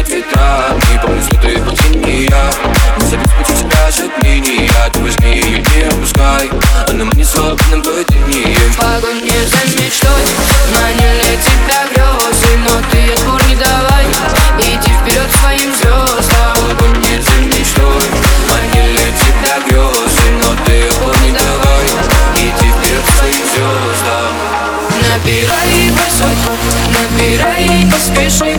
меняет ветра Не помню, что ты был тень и я Не завис пути тебя же меня Ты возьми ее, не опускай. Она мне свободным поведением. В погоне за мечтой. Манили тебя грезы Но ты я спор не давай. Иди вперед своим звездам В погоне за мечтой. Манили тебя грезы Но ты я спор не давай. Иди вперед своим звездам Набирай высоту, набирай и поспеши.